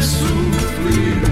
sufrir.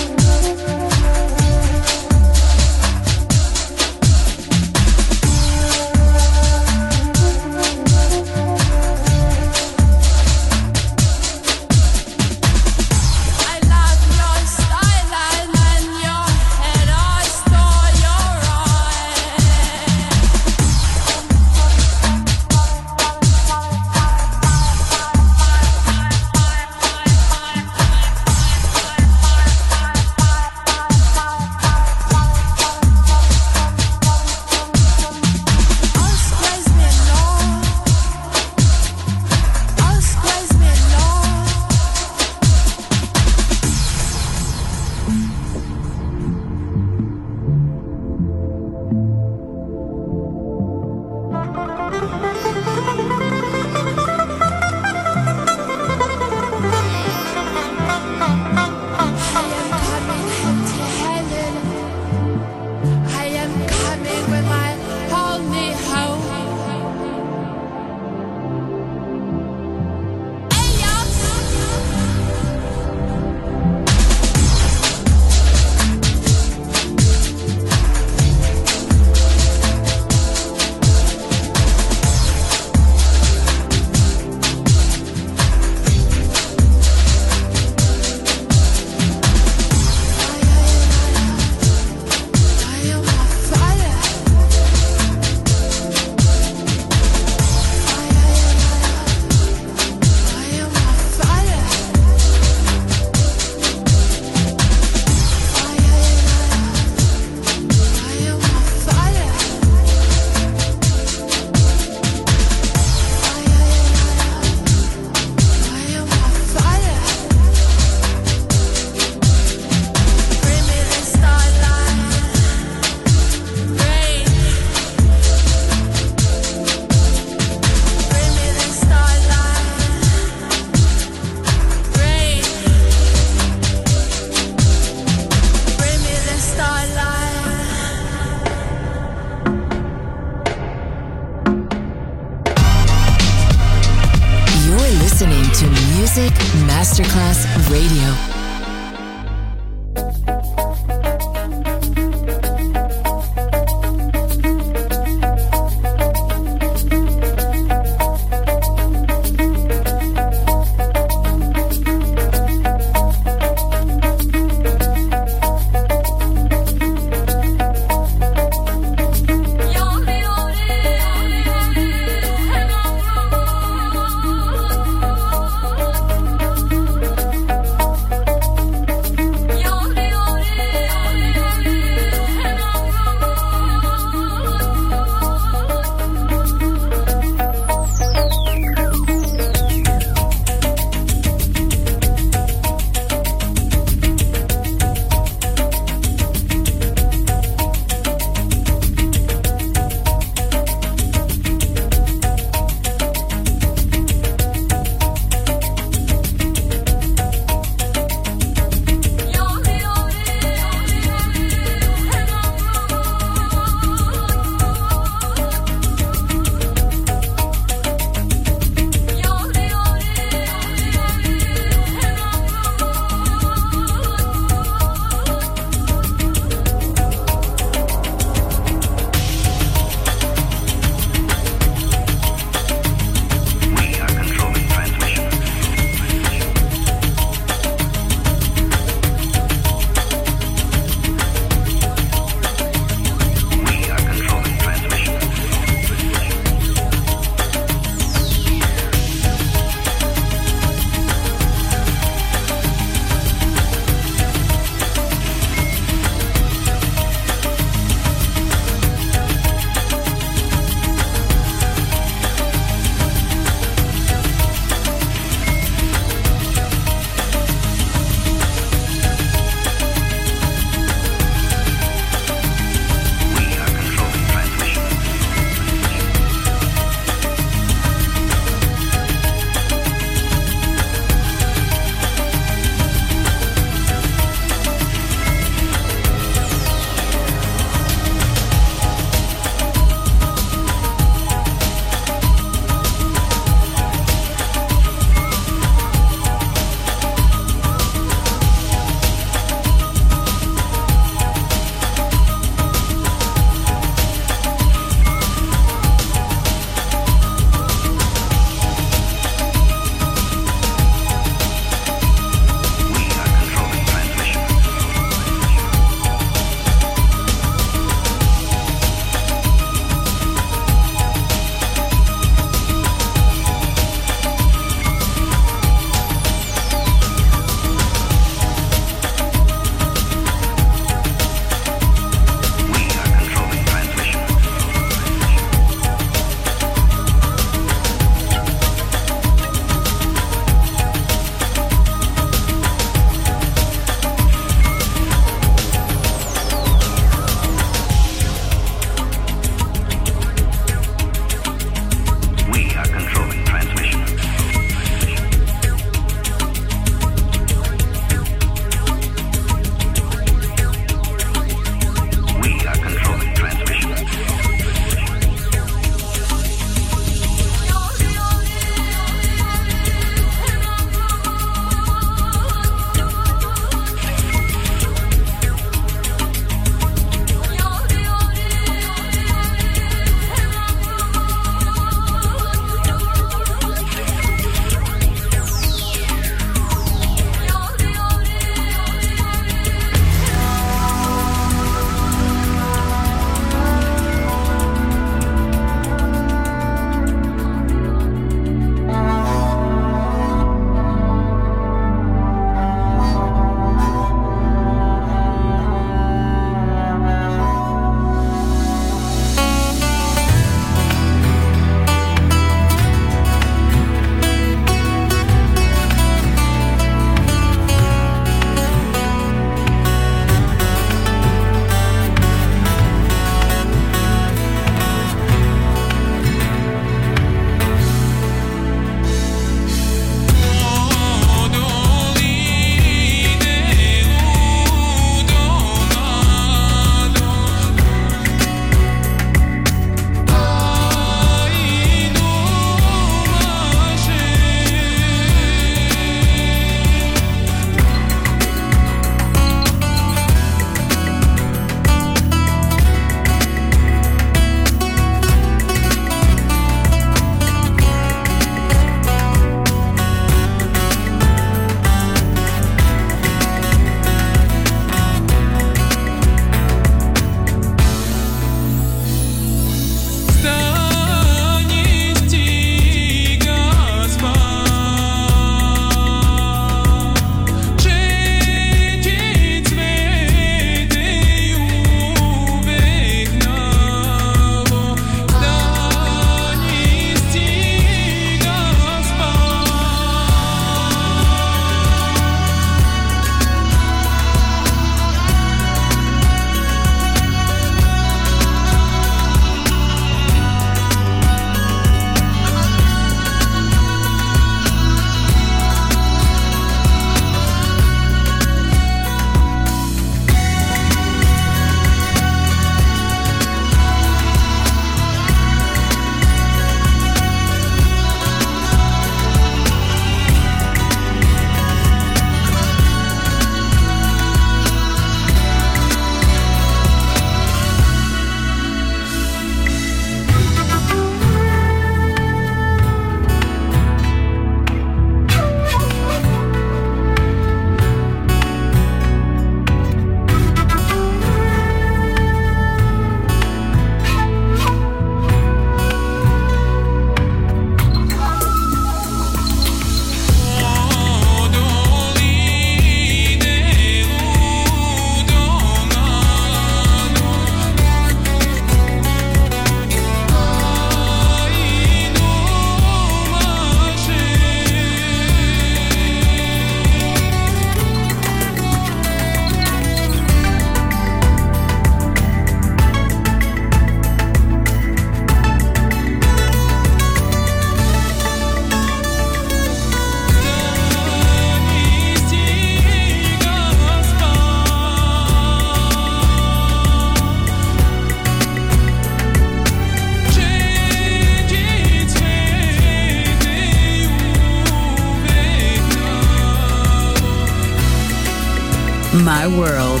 My world,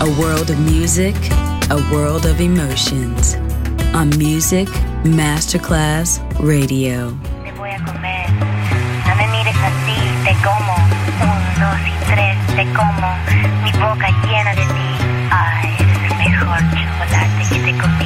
a world of music, a world of emotions. On Music Masterclass Radio. A. Mi boca llena de ti. Ah, Ay, eres el mejor chocolate que te he